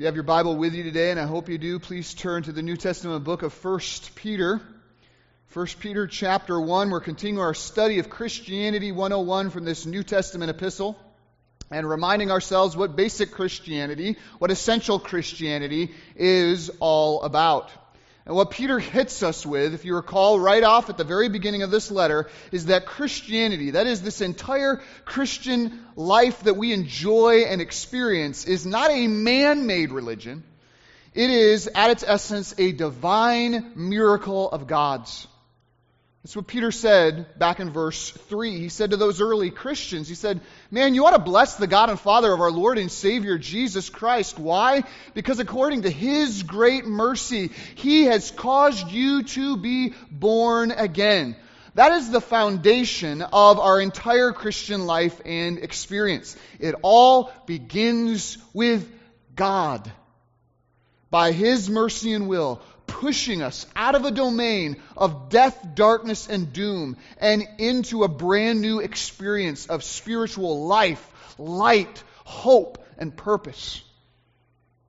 You have your Bible with you today, and I hope you do, please turn to the New Testament book of 1 Peter. 1 Peter chapter 1, we're continuing our study of Christianity 101 from this New Testament epistle and reminding ourselves what basic Christianity, what essential Christianity is all about. And what Peter hits us with, if you recall right off at the very beginning of this letter, is that Christianity, that is, this entire Christian life that we enjoy and experience, is not a man made religion. It is, at its essence, a divine miracle of God's. That's what Peter said back in verse 3. He said to those early Christians, he said, Man, you ought to bless the God and Father of our Lord and Savior Jesus Christ. Why? Because according to his great mercy, he has caused you to be born again. That is the foundation of our entire Christian life and experience. It all begins with God. By his mercy and will, pushing us out of a domain of death, darkness, and doom and into a brand new experience of spiritual life, light, hope, and purpose.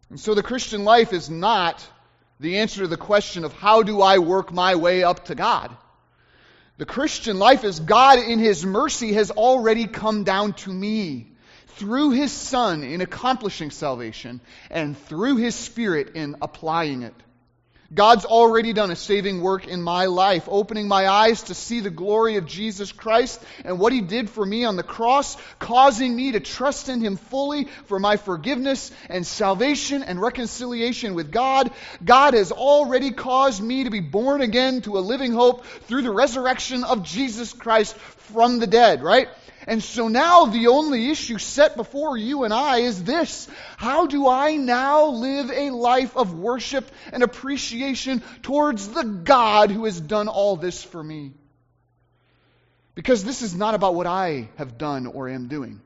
And so the Christian life is not the answer to the question of how do I work my way up to God. The Christian life is God in His mercy has already come down to me through His Son in accomplishing salvation and through His Spirit in applying it. God's already done a saving work in my life, opening my eyes to see the glory of Jesus Christ and what He did for me on the cross, causing me to trust in Him fully for my forgiveness and salvation and reconciliation with God. God has already caused me to be born again to a living hope through the resurrection of Jesus Christ from the dead, right? And so now the only issue set before you and I is this How do I now live a life of worship and appreciation towards the God who has done all this for me? Because this is not about what I have done or am doing.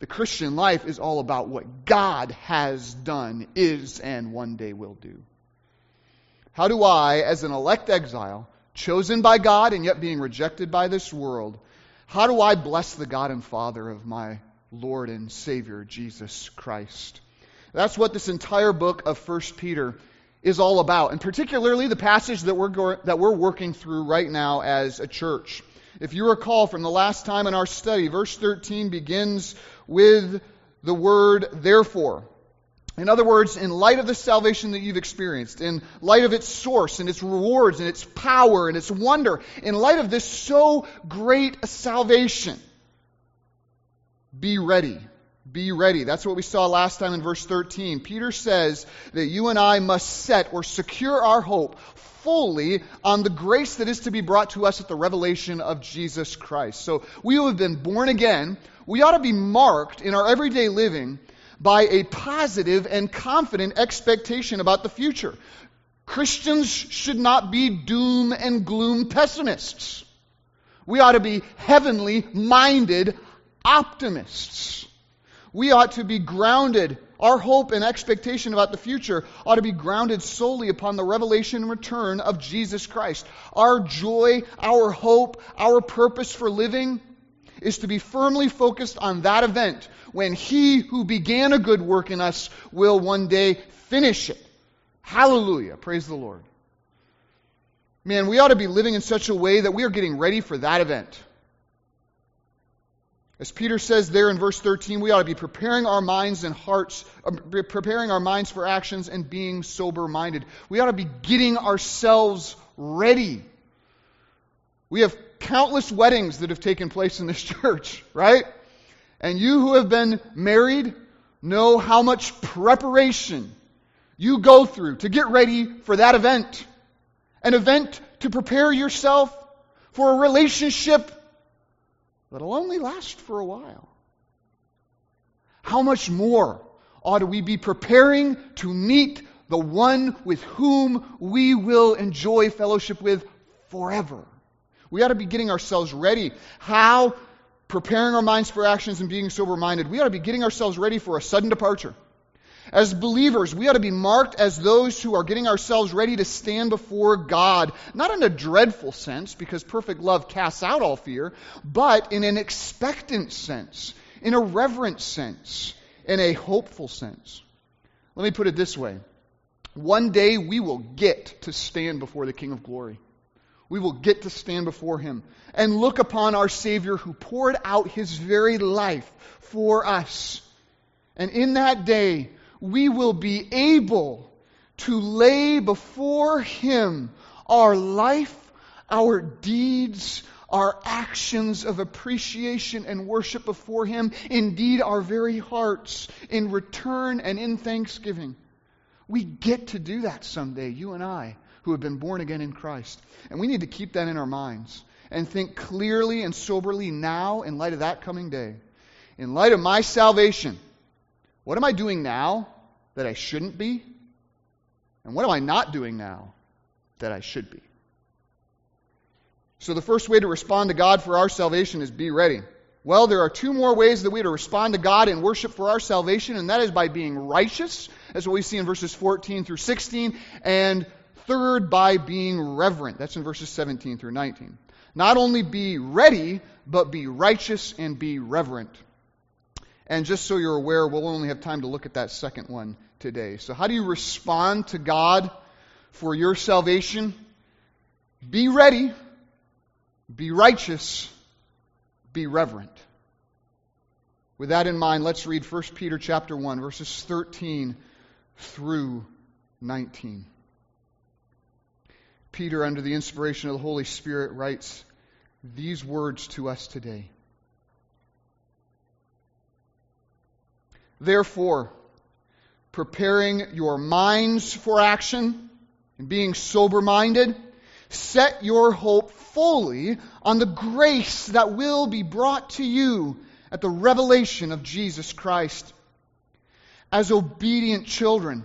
The Christian life is all about what God has done, is, and one day will do. How do I, as an elect exile, chosen by God and yet being rejected by this world, how do I bless the God and Father of my Lord and Savior, Jesus Christ? That's what this entire book of 1 Peter is all about, and particularly the passage that we're, go- that we're working through right now as a church. If you recall from the last time in our study, verse 13 begins with the word therefore. In other words, in light of the salvation that you've experienced, in light of its source and its rewards and its power and its wonder, in light of this so great a salvation, be ready. Be ready. That's what we saw last time in verse 13. Peter says that you and I must set or secure our hope fully on the grace that is to be brought to us at the revelation of Jesus Christ. So we who have been born again, we ought to be marked in our everyday living by a positive and confident expectation about the future. Christians should not be doom and gloom pessimists. We ought to be heavenly minded optimists. We ought to be grounded. Our hope and expectation about the future ought to be grounded solely upon the revelation and return of Jesus Christ. Our joy, our hope, our purpose for living is to be firmly focused on that event when he who began a good work in us will one day finish it. Hallelujah. Praise the Lord. Man, we ought to be living in such a way that we are getting ready for that event. As Peter says there in verse 13, we ought to be preparing our minds and hearts, uh, preparing our minds for actions and being sober minded. We ought to be getting ourselves ready. We have countless weddings that have taken place in this church, right? And you who have been married know how much preparation you go through to get ready for that event. An event to prepare yourself for a relationship that'll only last for a while. How much more ought we be preparing to meet the one with whom we will enjoy fellowship with forever? We ought to be getting ourselves ready. How? Preparing our minds for actions and being sober minded. We ought to be getting ourselves ready for a sudden departure. As believers, we ought to be marked as those who are getting ourselves ready to stand before God, not in a dreadful sense, because perfect love casts out all fear, but in an expectant sense, in a reverent sense, in a hopeful sense. Let me put it this way one day we will get to stand before the King of glory. We will get to stand before him and look upon our Savior who poured out his very life for us. And in that day, we will be able to lay before him our life, our deeds, our actions of appreciation and worship before him, indeed our very hearts, in return and in thanksgiving. We get to do that someday, you and I, who have been born again in Christ. And we need to keep that in our minds and think clearly and soberly now in light of that coming day. In light of my salvation, what am I doing now that I shouldn't be? And what am I not doing now that I should be? So, the first way to respond to God for our salvation is be ready. Well, there are two more ways that we are to respond to God in worship for our salvation, and that is by being righteous, as what we see in verses 14 through 16, and third, by being reverent. That's in verses 17 through 19. Not only be ready, but be righteous and be reverent. And just so you're aware, we'll only have time to look at that second one today. So, how do you respond to God for your salvation? Be ready, be righteous, be reverent. With that in mind, let's read 1 Peter chapter 1 verses 13 through 19. Peter under the inspiration of the Holy Spirit writes these words to us today. Therefore, preparing your minds for action and being sober minded, set your hope fully on the grace that will be brought to you at the revelation of Jesus Christ. As obedient children,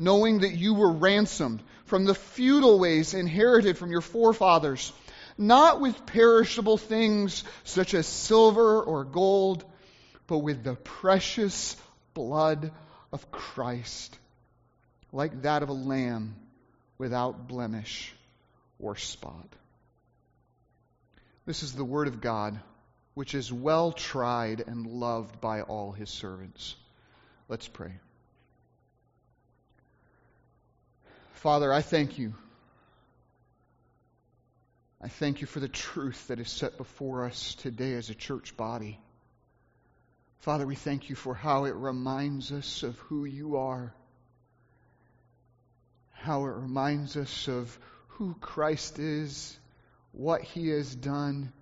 knowing that you were ransomed from the futile ways inherited from your forefathers, not with perishable things such as silver or gold, but with the precious blood of Christ, like that of a lamb without blemish or spot. This is the Word of God, which is well tried and loved by all His servants. Let's pray. Father, I thank you. I thank you for the truth that is set before us today as a church body. Father, we thank you for how it reminds us of who you are how it reminds us of who Christ is, what he has done,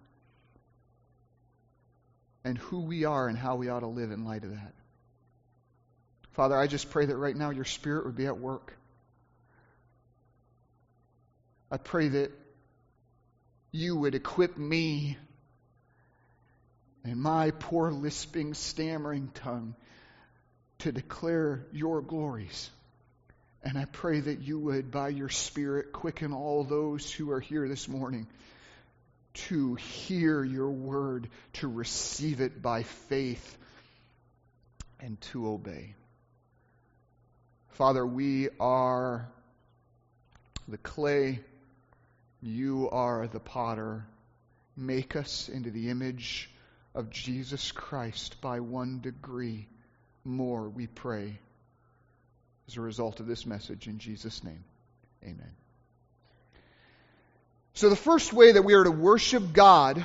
and who we are and how we ought to live in light of that. Father, I just pray that right now your Spirit would be at work. I pray that you would equip me and my poor lisping, stammering tongue to declare your glories. And I pray that you would, by your Spirit, quicken all those who are here this morning to hear your word, to receive it by faith, and to obey. Father, we are the clay, you are the potter. Make us into the image of Jesus Christ by one degree more, we pray as a result of this message. In Jesus' name, amen. So, the first way that we are to worship God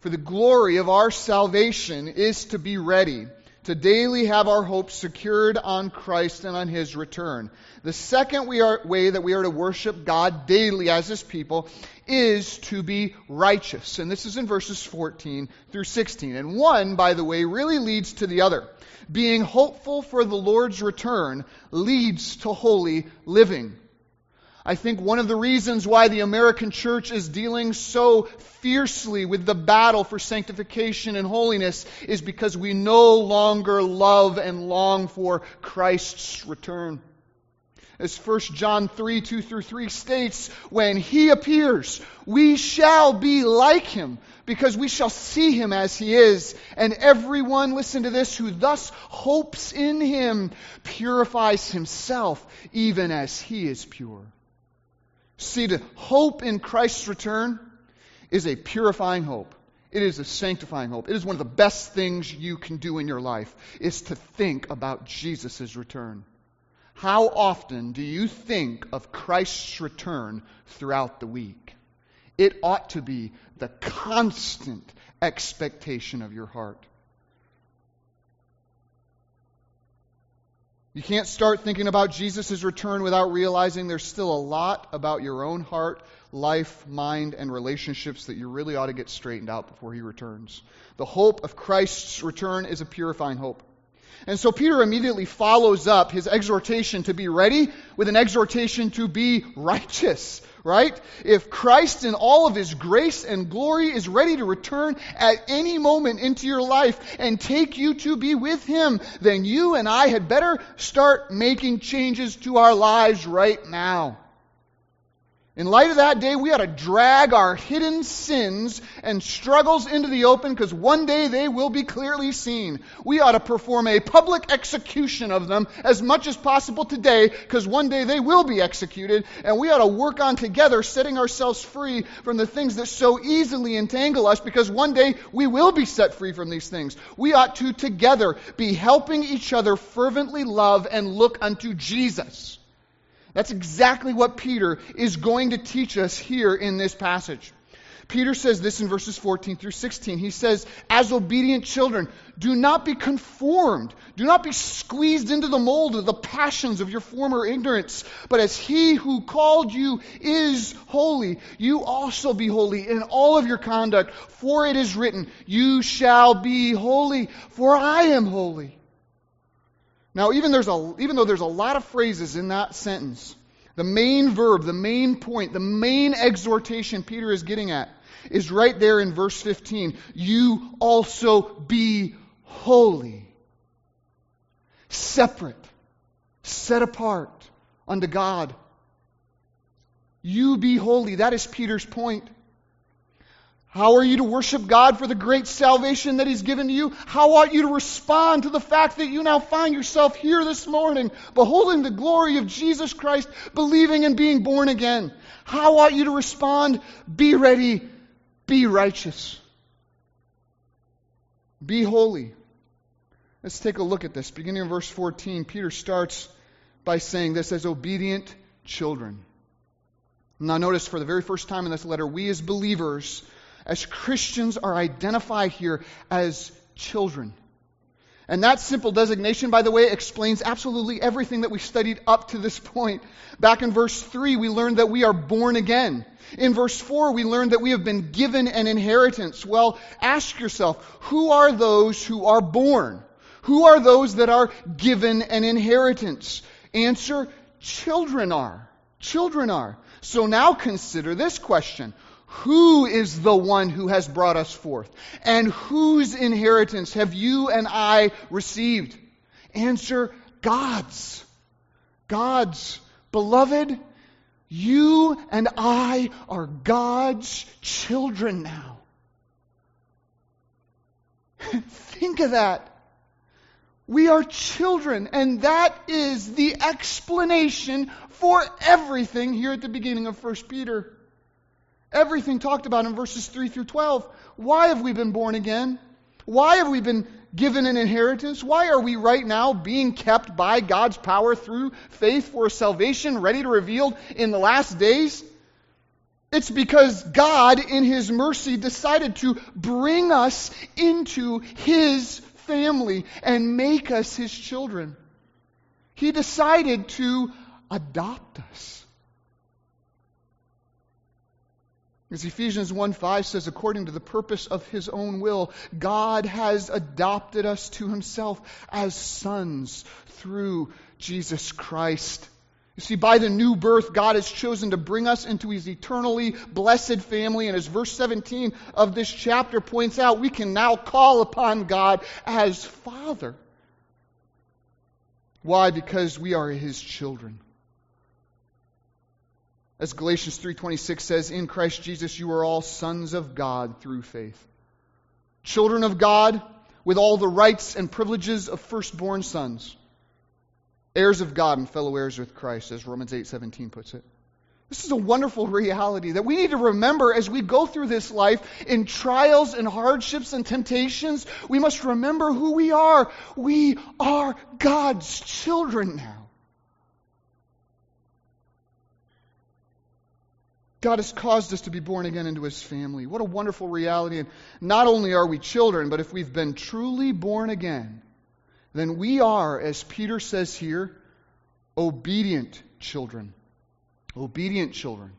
for the glory of our salvation is to be ready, to daily have our hopes secured on Christ and on His return. The second are, way that we are to worship God daily as His people is to be righteous. And this is in verses 14 through 16. And one, by the way, really leads to the other being hopeful for the Lord's return leads to holy living. I think one of the reasons why the American church is dealing so fiercely with the battle for sanctification and holiness is because we no longer love and long for Christ's return. As 1 John 3 2 through 3 states, when he appears, we shall be like him, because we shall see him as he is. And everyone, listen to this, who thus hopes in him purifies himself, even as he is pure. See, to hope in Christ's return is a purifying hope. It is a sanctifying hope. It is one of the best things you can do in your life is to think about Jesus' return. How often do you think of Christ's return throughout the week? It ought to be the constant expectation of your heart. You can't start thinking about Jesus' return without realizing there's still a lot about your own heart, life, mind, and relationships that you really ought to get straightened out before he returns. The hope of Christ's return is a purifying hope. And so Peter immediately follows up his exhortation to be ready with an exhortation to be righteous, right? If Christ in all of his grace and glory is ready to return at any moment into your life and take you to be with him, then you and I had better start making changes to our lives right now. In light of that day, we ought to drag our hidden sins and struggles into the open because one day they will be clearly seen. We ought to perform a public execution of them as much as possible today because one day they will be executed. And we ought to work on together setting ourselves free from the things that so easily entangle us because one day we will be set free from these things. We ought to together be helping each other fervently love and look unto Jesus. That's exactly what Peter is going to teach us here in this passage. Peter says this in verses 14 through 16. He says, As obedient children, do not be conformed. Do not be squeezed into the mold of the passions of your former ignorance. But as he who called you is holy, you also be holy in all of your conduct. For it is written, You shall be holy, for I am holy. Now, even, there's a, even though there's a lot of phrases in that sentence, the main verb, the main point, the main exhortation Peter is getting at is right there in verse 15. You also be holy, separate, set apart unto God. You be holy. That is Peter's point. How are you to worship God for the great salvation that He's given to you? How ought you to respond to the fact that you now find yourself here this morning, beholding the glory of Jesus Christ, believing and being born again? How ought you to respond? Be ready, be righteous, be holy. Let's take a look at this. Beginning in verse 14, Peter starts by saying this as obedient children. Now, notice for the very first time in this letter, we as believers as Christians are identified here as children. And that simple designation, by the way, explains absolutely everything that we studied up to this point. Back in verse 3, we learned that we are born again. In verse 4, we learned that we have been given an inheritance. Well, ask yourself, who are those who are born? Who are those that are given an inheritance? Answer, children are. Children are. So now consider this question. Who is the one who has brought us forth? And whose inheritance have you and I received? Answer God's. God's. Beloved, you and I are God's children now. Think of that. We are children, and that is the explanation for everything here at the beginning of 1 Peter. Everything talked about in verses 3 through 12. Why have we been born again? Why have we been given an inheritance? Why are we right now being kept by God's power through faith for salvation ready to reveal in the last days? It's because God, in His mercy, decided to bring us into His family and make us His children. He decided to adopt us. As Ephesians 1 5 says, according to the purpose of his own will, God has adopted us to himself as sons through Jesus Christ. You see, by the new birth, God has chosen to bring us into his eternally blessed family. And as verse 17 of this chapter points out, we can now call upon God as Father. Why? Because we are his children. As Galatians 3:26 says, in Christ Jesus you are all sons of God through faith. Children of God with all the rights and privileges of firstborn sons heirs of God and fellow heirs with Christ, as Romans 8:17 puts it. This is a wonderful reality that we need to remember as we go through this life in trials and hardships and temptations. We must remember who we are. We are God's children now. God has caused us to be born again into his family. What a wonderful reality. And not only are we children, but if we've been truly born again, then we are, as Peter says here, obedient children. Obedient children.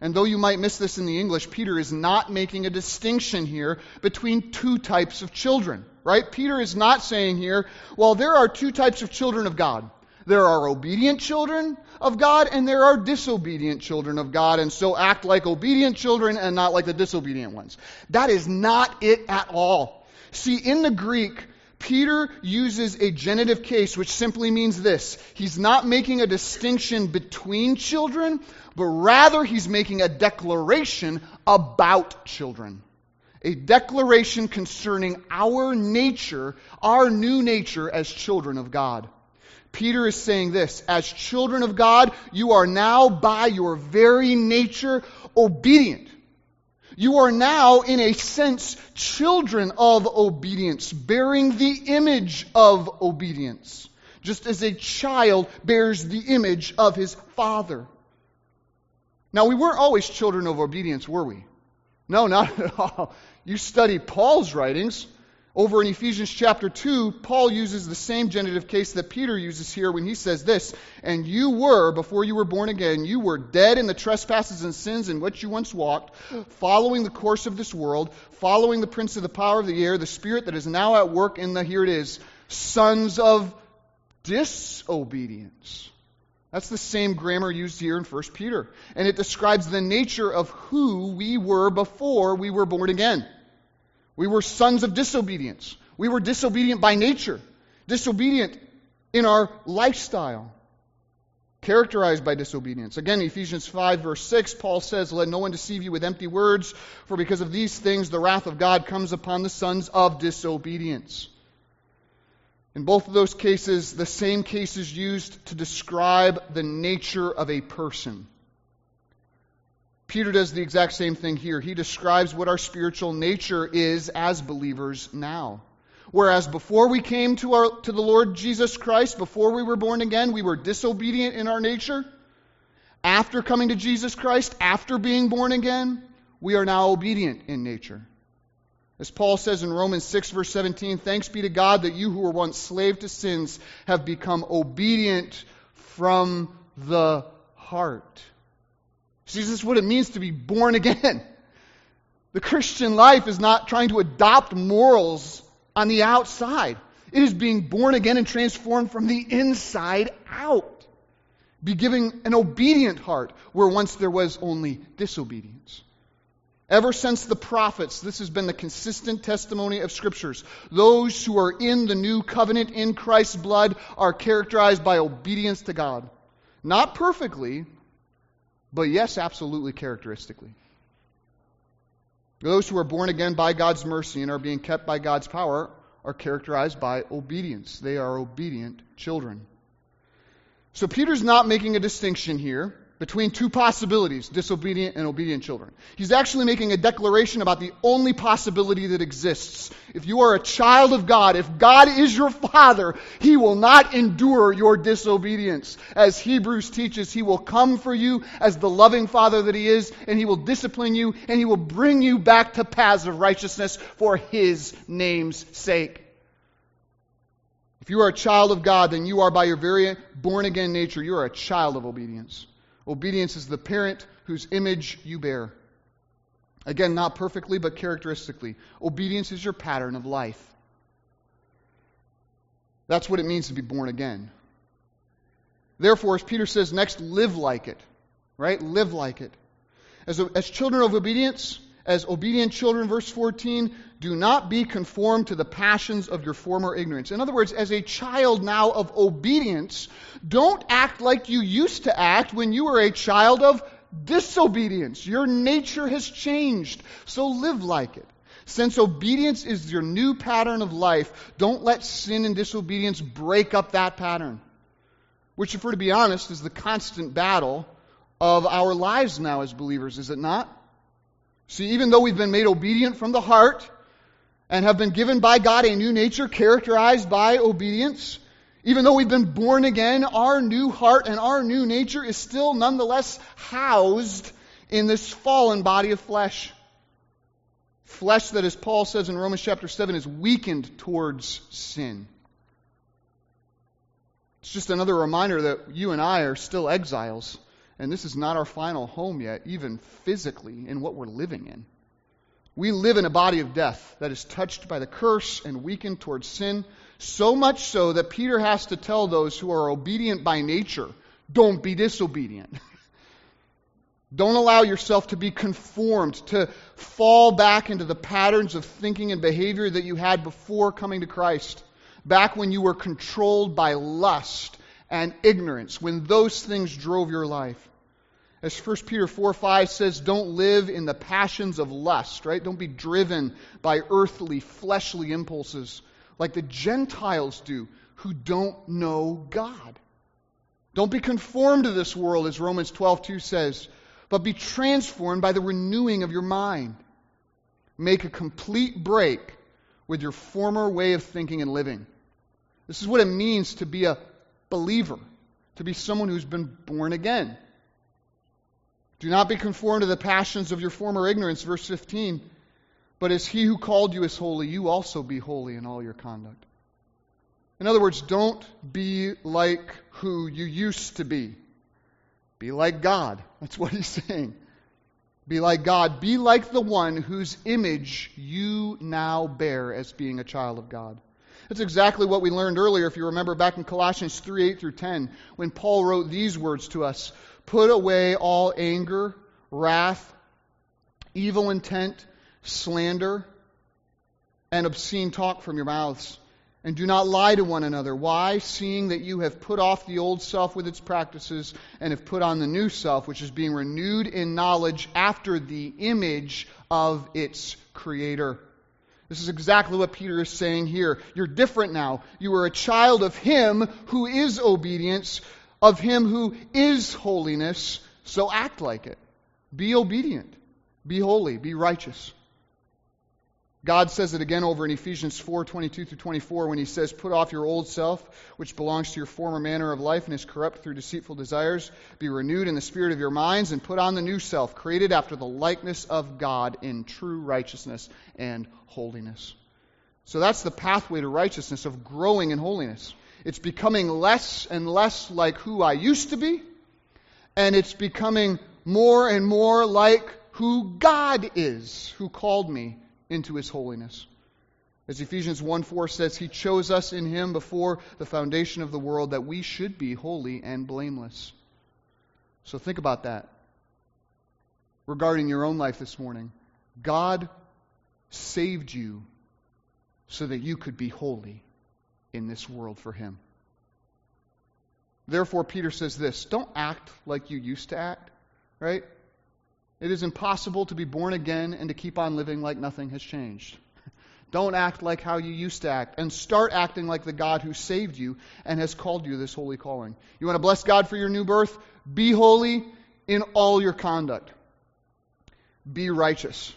And though you might miss this in the English, Peter is not making a distinction here between two types of children, right? Peter is not saying here, well, there are two types of children of God. There are obedient children of God, and there are disobedient children of God, and so act like obedient children and not like the disobedient ones. That is not it at all. See, in the Greek, Peter uses a genitive case, which simply means this. He's not making a distinction between children, but rather he's making a declaration about children. A declaration concerning our nature, our new nature as children of God. Peter is saying this As children of God, you are now by your very nature obedient. You are now, in a sense, children of obedience, bearing the image of obedience, just as a child bears the image of his father. Now, we weren't always children of obedience, were we? No, not at all. You study Paul's writings, over in Ephesians chapter 2, Paul uses the same genitive case that Peter uses here when he says this And you were, before you were born again, you were dead in the trespasses and sins in which you once walked, following the course of this world, following the prince of the power of the air, the spirit that is now at work in the, here it is, sons of disobedience. That's the same grammar used here in 1 Peter. And it describes the nature of who we were before we were born again. We were sons of disobedience. We were disobedient by nature, disobedient in our lifestyle, characterized by disobedience. Again, Ephesians 5, verse 6, Paul says, Let no one deceive you with empty words, for because of these things the wrath of God comes upon the sons of disobedience. In both of those cases, the same case is used to describe the nature of a person. Peter does the exact same thing here. He describes what our spiritual nature is as believers now. Whereas before we came to, our, to the Lord Jesus Christ, before we were born again, we were disobedient in our nature. After coming to Jesus Christ, after being born again, we are now obedient in nature. As Paul says in Romans 6, verse 17, thanks be to God that you who were once slave to sins have become obedient from the heart. See, this is what it means to be born again. The Christian life is not trying to adopt morals on the outside. It is being born again and transformed from the inside out. Be giving an obedient heart where once there was only disobedience. Ever since the prophets, this has been the consistent testimony of scriptures. Those who are in the new covenant in Christ's blood are characterized by obedience to God. Not perfectly, but yes, absolutely characteristically. Those who are born again by God's mercy and are being kept by God's power are characterized by obedience. They are obedient children. So Peter's not making a distinction here between two possibilities disobedient and obedient children. He's actually making a declaration about the only possibility that exists. If you are a child of God, if God is your father, he will not endure your disobedience. As Hebrews teaches, he will come for you as the loving father that he is, and he will discipline you, and he will bring you back to paths of righteousness for his name's sake. If you are a child of God, then you are by your very born again nature, you are a child of obedience. Obedience is the parent whose image you bear. Again, not perfectly, but characteristically. Obedience is your pattern of life. That's what it means to be born again. Therefore, as Peter says next, live like it. Right? Live like it. As, as children of obedience, as obedient children, verse 14, do not be conformed to the passions of your former ignorance. In other words, as a child now of obedience, don't act like you used to act when you were a child of disobedience. Your nature has changed, so live like it. Since obedience is your new pattern of life, don't let sin and disobedience break up that pattern. Which, if we're to be honest, is the constant battle of our lives now as believers, is it not? See, even though we've been made obedient from the heart and have been given by God a new nature characterized by obedience, even though we've been born again, our new heart and our new nature is still nonetheless housed in this fallen body of flesh. Flesh that, as Paul says in Romans chapter 7, is weakened towards sin. It's just another reminder that you and I are still exiles, and this is not our final home yet, even physically, in what we're living in. We live in a body of death that is touched by the curse and weakened towards sin, so much so that Peter has to tell those who are obedient by nature don't be disobedient. Don't allow yourself to be conformed, to fall back into the patterns of thinking and behavior that you had before coming to Christ, back when you were controlled by lust and ignorance, when those things drove your life. As 1 Peter 4 5 says, don't live in the passions of lust, right? Don't be driven by earthly, fleshly impulses like the Gentiles do who don't know God. Don't be conformed to this world, as Romans 12 2 says but be transformed by the renewing of your mind. Make a complete break with your former way of thinking and living. This is what it means to be a believer, to be someone who's been born again. Do not be conformed to the passions of your former ignorance, verse 15. But as he who called you is holy, you also be holy in all your conduct. In other words, don't be like who you used to be. Be like God. That's what he's saying. Be like God. Be like the one whose image you now bear as being a child of God. That's exactly what we learned earlier, if you remember back in Colossians 3 8 through 10, when Paul wrote these words to us Put away all anger, wrath, evil intent, slander, and obscene talk from your mouths and do not lie to one another. Why? Seeing that you have put off the old self with its practices and have put on the new self, which is being renewed in knowledge after the image of its creator. This is exactly what Peter is saying here. You're different now. You are a child of Him who is obedience, of Him who is holiness. So act like it. Be obedient. Be holy. Be righteous. God says it again over in Ephesians 4 22 through 24 when he says, Put off your old self, which belongs to your former manner of life and is corrupt through deceitful desires. Be renewed in the spirit of your minds, and put on the new self, created after the likeness of God in true righteousness and holiness. So that's the pathway to righteousness of growing in holiness. It's becoming less and less like who I used to be, and it's becoming more and more like who God is, who called me into his holiness. As Ephesians 1 4 says, He chose us in Him before the foundation of the world that we should be holy and blameless. So think about that regarding your own life this morning. God saved you so that you could be holy in this world for Him. Therefore, Peter says this don't act like you used to act, right? It is impossible to be born again and to keep on living like nothing has changed. Don't act like how you used to act, and start acting like the God who saved you and has called you this holy calling. You want to bless God for your new birth? Be holy in all your conduct. Be righteous.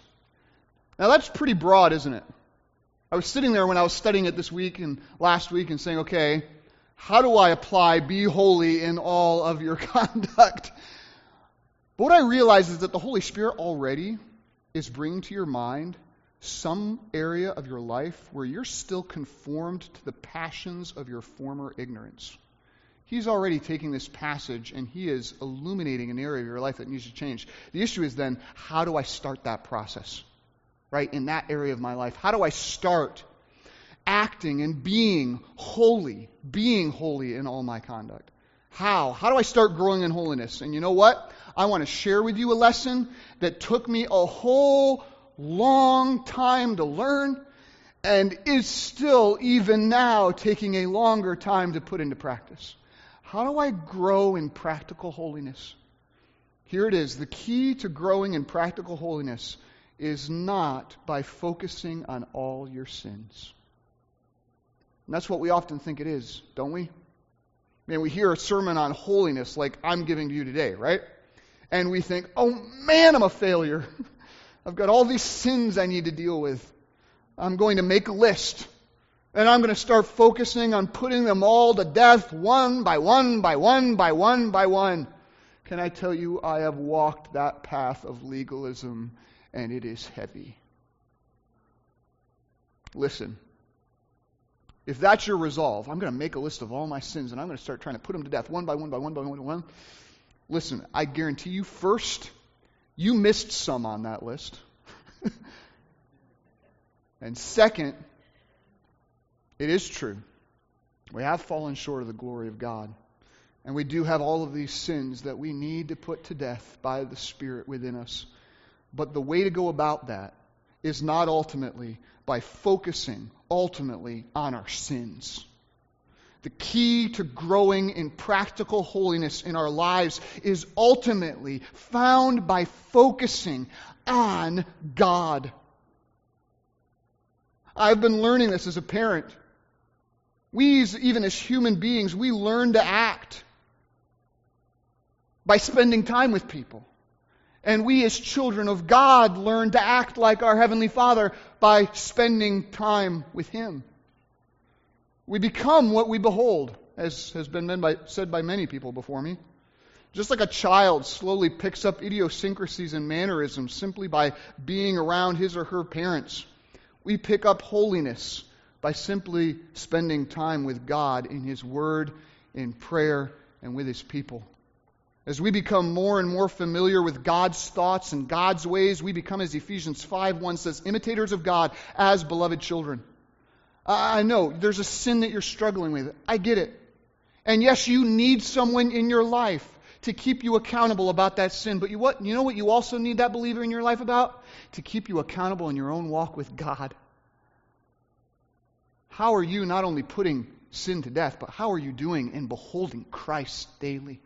Now that's pretty broad, isn't it? I was sitting there when I was studying it this week and last week and saying, okay, how do I apply be holy in all of your conduct? But what I realize is that the Holy Spirit already is bringing to your mind some area of your life where you're still conformed to the passions of your former ignorance. He's already taking this passage and he is illuminating an area of your life that needs to change. The issue is then, how do I start that process? Right? In that area of my life. How do I start acting and being holy, being holy in all my conduct? How? How do I start growing in holiness? And you know what? I want to share with you a lesson that took me a whole long time to learn and is still, even now, taking a longer time to put into practice. How do I grow in practical holiness? Here it is. The key to growing in practical holiness is not by focusing on all your sins. And that's what we often think it is, don't we? Man, we hear a sermon on holiness like I'm giving to you today, right? And we think, oh man, I'm a failure. I've got all these sins I need to deal with. I'm going to make a list. And I'm going to start focusing on putting them all to death one by one by one by one by one. Can I tell you, I have walked that path of legalism and it is heavy. Listen, if that's your resolve, I'm going to make a list of all my sins and I'm going to start trying to put them to death one by one by one by one by one. Listen, I guarantee you, first, you missed some on that list. and second, it is true. We have fallen short of the glory of God. And we do have all of these sins that we need to put to death by the Spirit within us. But the way to go about that is not ultimately by focusing ultimately on our sins. The key to growing in practical holiness in our lives is ultimately found by focusing on God. I've been learning this as a parent. We, even as human beings, we learn to act by spending time with people. And we, as children of God, learn to act like our Heavenly Father by spending time with Him. We become what we behold, as has been by, said by many people before me. Just like a child slowly picks up idiosyncrasies and mannerisms simply by being around his or her parents, we pick up holiness by simply spending time with God in His Word, in prayer, and with His people. As we become more and more familiar with God's thoughts and God's ways, we become, as Ephesians 5 1 says, imitators of God as beloved children. I know there's a sin that you're struggling with. I get it. And yes, you need someone in your life to keep you accountable about that sin. But you, what, you know what you also need that believer in your life about? To keep you accountable in your own walk with God. How are you not only putting sin to death, but how are you doing in beholding Christ daily?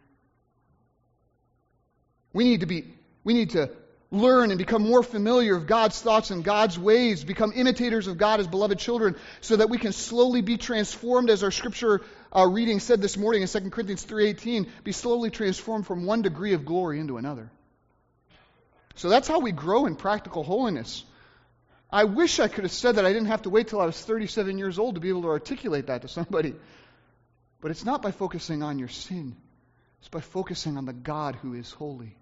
We need to be, we need to learn and become more familiar of God's thoughts and God's ways, become imitators of God as beloved children, so that we can slowly be transformed, as our scripture uh, reading said this morning in 2 Corinthians 3.18, be slowly transformed from one degree of glory into another. So that's how we grow in practical holiness. I wish I could have said that I didn't have to wait till I was 37 years old to be able to articulate that to somebody. But it's not by focusing on your sin, it's by focusing on the God who is holy.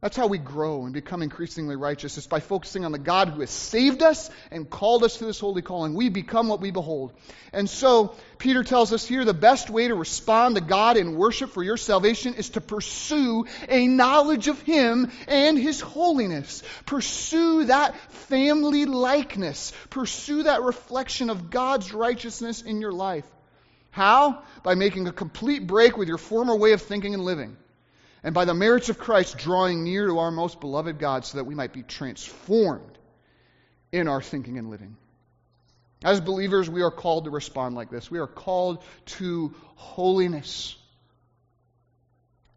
That's how we grow and become increasingly righteous. It's by focusing on the God who has saved us and called us to this holy calling. We become what we behold. And so, Peter tells us here the best way to respond to God in worship for your salvation is to pursue a knowledge of Him and His holiness. Pursue that family likeness. Pursue that reflection of God's righteousness in your life. How? By making a complete break with your former way of thinking and living and by the merits of Christ drawing near to our most beloved God so that we might be transformed in our thinking and living. As believers, we are called to respond like this. We are called to holiness.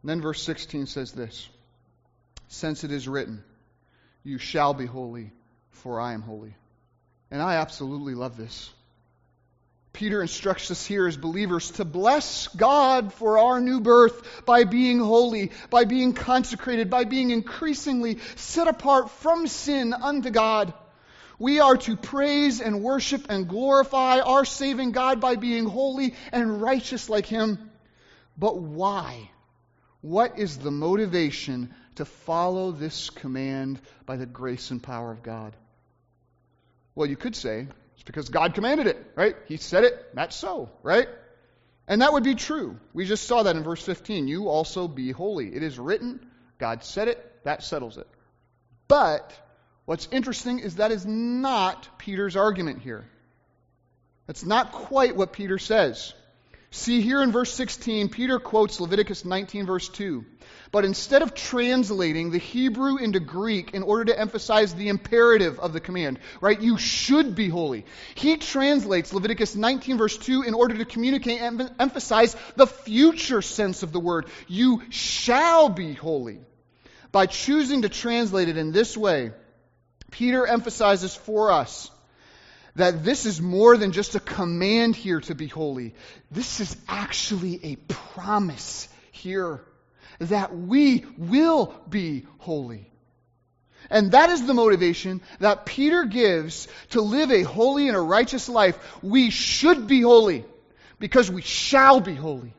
And then verse 16 says this Since it is written, You shall be holy, for I am holy. And I absolutely love this. Peter instructs us here as believers to bless God for our new birth by being holy, by being consecrated, by being increasingly set apart from sin unto God. We are to praise and worship and glorify our saving God by being holy and righteous like Him. But why? What is the motivation to follow this command by the grace and power of God? Well, you could say it's because God commanded it, right? He said it, that's so, right? And that would be true. We just saw that in verse 15. You also be holy. It is written, God said it, that settles it. But what's interesting is that is not Peter's argument here. That's not quite what Peter says. See, here in verse 16, Peter quotes Leviticus 19, verse 2. But instead of translating the Hebrew into Greek in order to emphasize the imperative of the command, right? You should be holy. He translates Leviticus 19, verse 2 in order to communicate and emphasize the future sense of the word. You shall be holy. By choosing to translate it in this way, Peter emphasizes for us that this is more than just a command here to be holy. This is actually a promise here that we will be holy. And that is the motivation that Peter gives to live a holy and a righteous life. We should be holy because we shall be holy.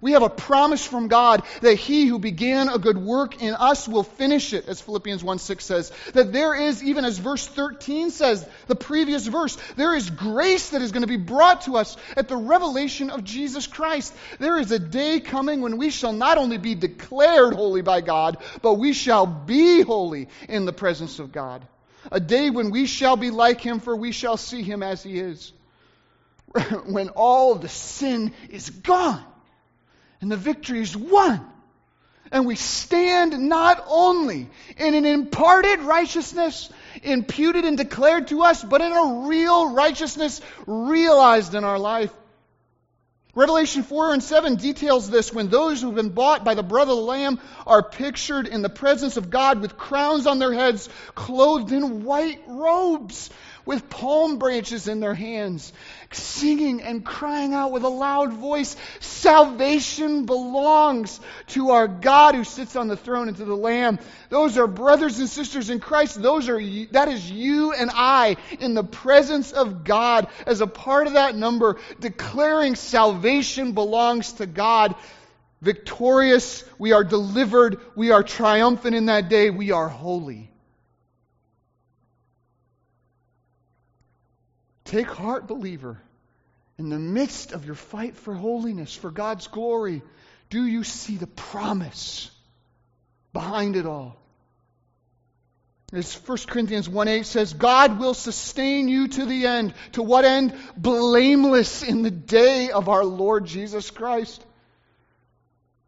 We have a promise from God that he who began a good work in us will finish it, as Philippians 1 6 says. That there is, even as verse 13 says, the previous verse, there is grace that is going to be brought to us at the revelation of Jesus Christ. There is a day coming when we shall not only be declared holy by God, but we shall be holy in the presence of God. A day when we shall be like him, for we shall see him as he is. when all the sin is gone and the victory is won. And we stand not only in an imparted righteousness, imputed and declared to us, but in a real righteousness realized in our life. Revelation 4 and 7 details this when those who have been bought by the blood of the Lamb are pictured in the presence of God with crowns on their heads, clothed in white robes with palm branches in their hands, singing and crying out with a loud voice, Salvation belongs to our God who sits on the throne and to the Lamb. Those are brothers and sisters in Christ. Those are, that is you and I in the presence of God as a part of that number, declaring salvation belongs to God. Victorious, we are delivered, we are triumphant in that day, we are holy. Take heart, believer. In the midst of your fight for holiness, for God's glory, do you see the promise behind it all? As 1 Corinthians 1 8 says, God will sustain you to the end. To what end? Blameless in the day of our Lord Jesus Christ.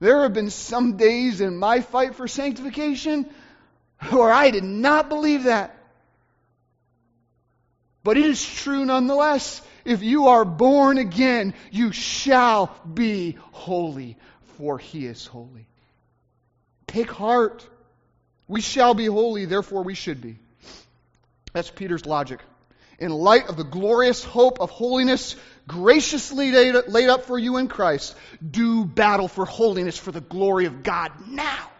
There have been some days in my fight for sanctification where I did not believe that. But it is true nonetheless. If you are born again, you shall be holy, for he is holy. Take heart. We shall be holy, therefore we should be. That's Peter's logic. In light of the glorious hope of holiness graciously laid up for you in Christ, do battle for holiness for the glory of God now,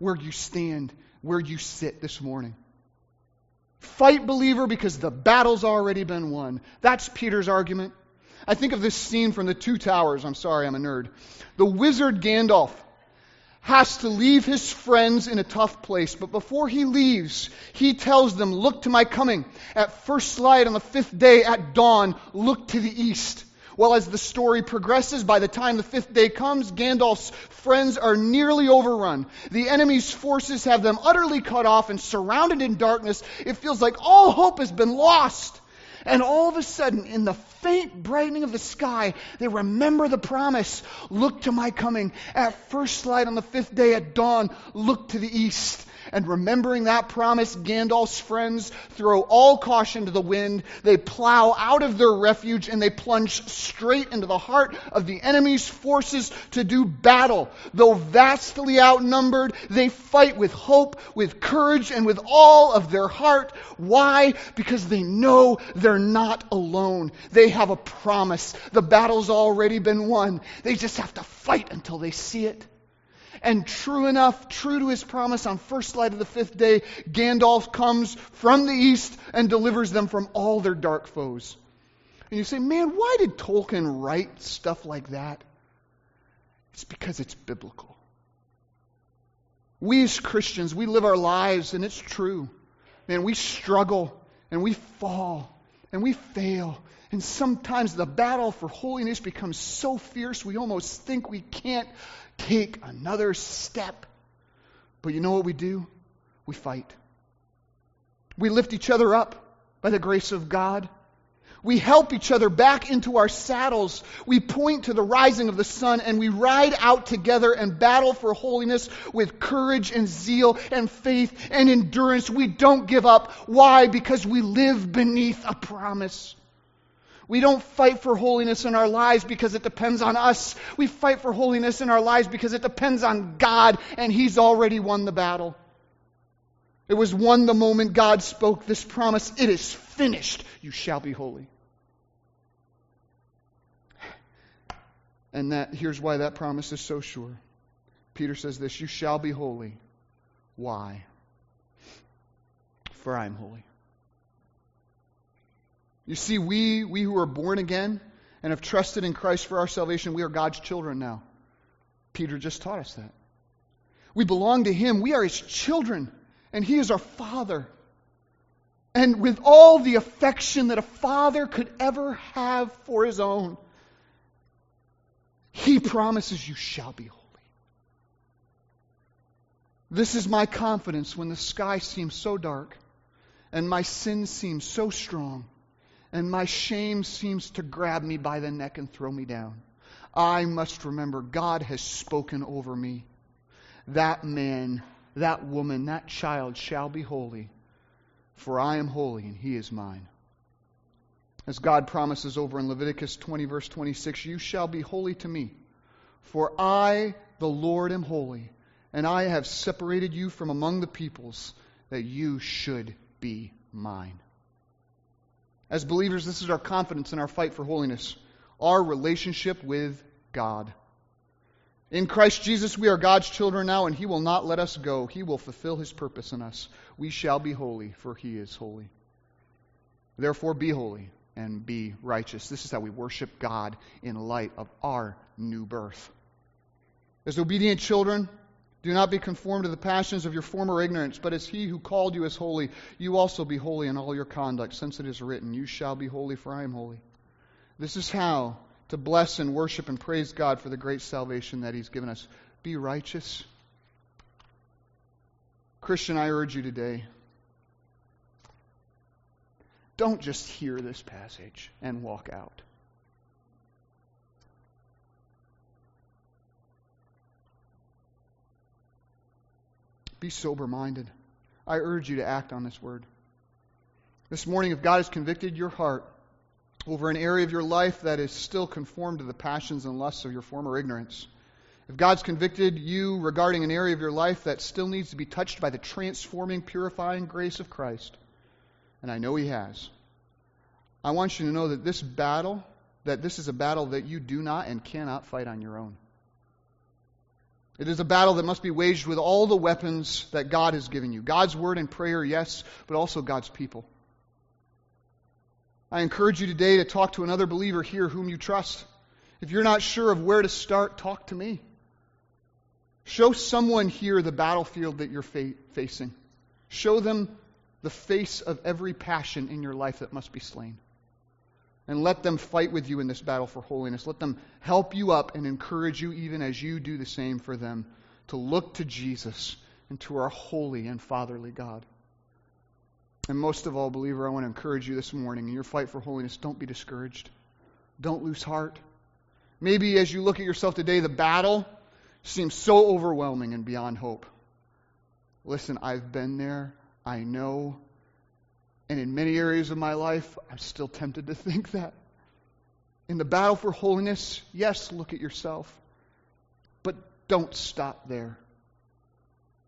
where you stand, where you sit this morning. Fight, believer, because the battle's already been won. That's Peter's argument. I think of this scene from the Two Towers. I'm sorry, I'm a nerd. The wizard Gandalf has to leave his friends in a tough place, but before he leaves, he tells them, Look to my coming. At first light on the fifth day at dawn, look to the east. Well, as the story progresses, by the time the fifth day comes, Gandalf's friends are nearly overrun. The enemy's forces have them utterly cut off and surrounded in darkness. It feels like all hope has been lost. And all of a sudden, in the faint brightening of the sky, they remember the promise look to my coming. At first light on the fifth day at dawn, look to the east. And remembering that promise, Gandalf's friends throw all caution to the wind. They plow out of their refuge and they plunge straight into the heart of the enemy's forces to do battle. Though vastly outnumbered, they fight with hope, with courage, and with all of their heart. Why? Because they know they're not alone. They have a promise. The battle's already been won. They just have to fight until they see it. And true enough, true to his promise, on first light of the fifth day, Gandalf comes from the east and delivers them from all their dark foes. And you say, man, why did Tolkien write stuff like that? It's because it's biblical. We as Christians, we live our lives, and it's true. Man, we struggle and we fall and we fail. And sometimes the battle for holiness becomes so fierce we almost think we can't take another step. But you know what we do? We fight. We lift each other up by the grace of God. We help each other back into our saddles. We point to the rising of the sun and we ride out together and battle for holiness with courage and zeal and faith and endurance. We don't give up. Why? Because we live beneath a promise. We don't fight for holiness in our lives because it depends on us. We fight for holiness in our lives because it depends on God and He's already won the battle. It was won the moment God spoke this promise It is finished. You shall be holy. And that here's why that promise is so sure. Peter says this, you shall be holy. Why? For I am holy. You see, we, we who are born again and have trusted in Christ for our salvation, we are God's children now. Peter just taught us that. We belong to Him. We are His children, and He is our Father. And with all the affection that a father could ever have for his own, he promises you shall be holy. This is my confidence when the sky seems so dark and my sin seems so strong and my shame seems to grab me by the neck and throw me down. I must remember God has spoken over me. That man, that woman, that child shall be holy, for I am holy and he is mine. As God promises over in Leviticus 20, verse 26, You shall be holy to me, for I, the Lord, am holy, and I have separated you from among the peoples, that you should be mine. As believers, this is our confidence in our fight for holiness, our relationship with God. In Christ Jesus, we are God's children now, and He will not let us go. He will fulfill His purpose in us. We shall be holy, for He is holy. Therefore, be holy and be righteous. This is how we worship God in light of our new birth. As obedient children, do not be conformed to the passions of your former ignorance, but as he who called you is holy, you also be holy in all your conduct, since it is written, You shall be holy, for I am holy. This is how to bless and worship and praise God for the great salvation that he's given us. Be righteous. Christian, I urge you today don't just hear this passage and walk out. Be sober minded. I urge you to act on this word. This morning, if God has convicted your heart over an area of your life that is still conformed to the passions and lusts of your former ignorance, if God's convicted you regarding an area of your life that still needs to be touched by the transforming, purifying grace of Christ, and I know He has. I want you to know that this battle, that this is a battle that you do not and cannot fight on your own. It is a battle that must be waged with all the weapons that God has given you God's word and prayer, yes, but also God's people. I encourage you today to talk to another believer here whom you trust. If you're not sure of where to start, talk to me. Show someone here the battlefield that you're fa- facing. Show them the face of every passion in your life that must be slain. And let them fight with you in this battle for holiness. Let them help you up and encourage you, even as you do the same for them, to look to Jesus and to our holy and fatherly God. And most of all, believer, I want to encourage you this morning in your fight for holiness, don't be discouraged. Don't lose heart. Maybe as you look at yourself today, the battle seems so overwhelming and beyond hope. Listen, I've been there. I know. And in many areas of my life, I'm still tempted to think that. In the battle for holiness, yes, look at yourself. But don't stop there.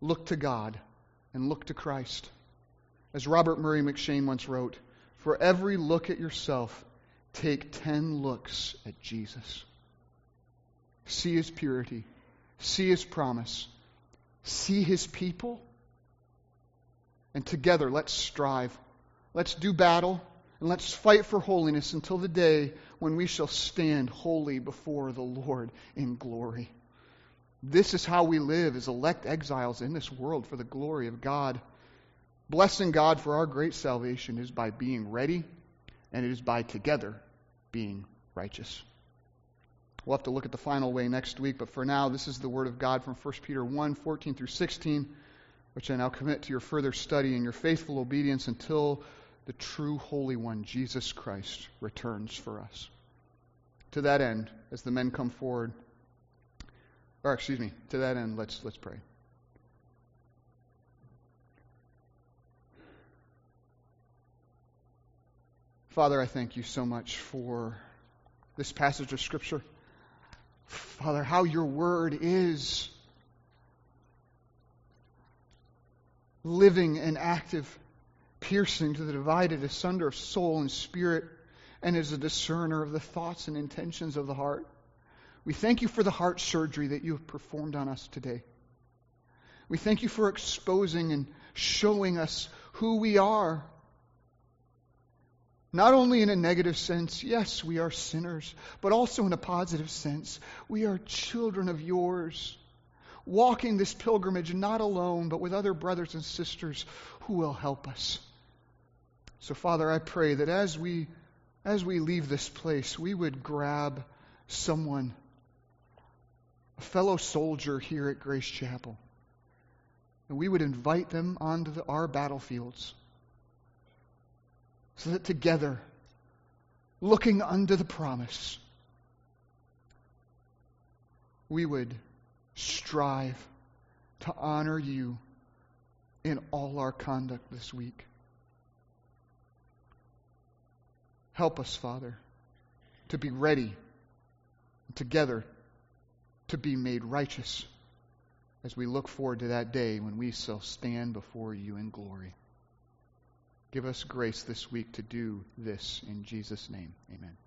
Look to God and look to Christ. As Robert Murray M'Cheyne once wrote, for every look at yourself, take ten looks at Jesus. See his purity, see his promise, see his people, and together, let's strive. Let's do battle. And let's fight for holiness until the day when we shall stand holy before the Lord in glory. This is how we live as elect exiles in this world for the glory of God. Blessing God for our great salvation is by being ready, and it is by together being righteous. We'll have to look at the final way next week, but for now, this is the word of God from 1 Peter 1 14 through 16 which I now commit to your further study and your faithful obedience until the true Holy One, Jesus Christ, returns for us. To that end, as the men come forward, or excuse me, to that end, let's, let's pray. Father, I thank you so much for this passage of Scripture. Father, how your word is living and active, piercing to the divided asunder of soul and spirit, and is a discerner of the thoughts and intentions of the heart. We thank you for the heart surgery that you have performed on us today. We thank you for exposing and showing us who we are. Not only in a negative sense, yes, we are sinners, but also in a positive sense. We are children of yours, walking this pilgrimage not alone, but with other brothers and sisters who will help us. So, Father, I pray that as we as we leave this place, we would grab someone, a fellow soldier here at Grace Chapel, and we would invite them onto the, our battlefields so that together, looking unto the promise, we would strive to honor you in all our conduct this week. Help us, Father, to be ready together to be made righteous as we look forward to that day when we shall stand before you in glory. Give us grace this week to do this in Jesus' name. Amen.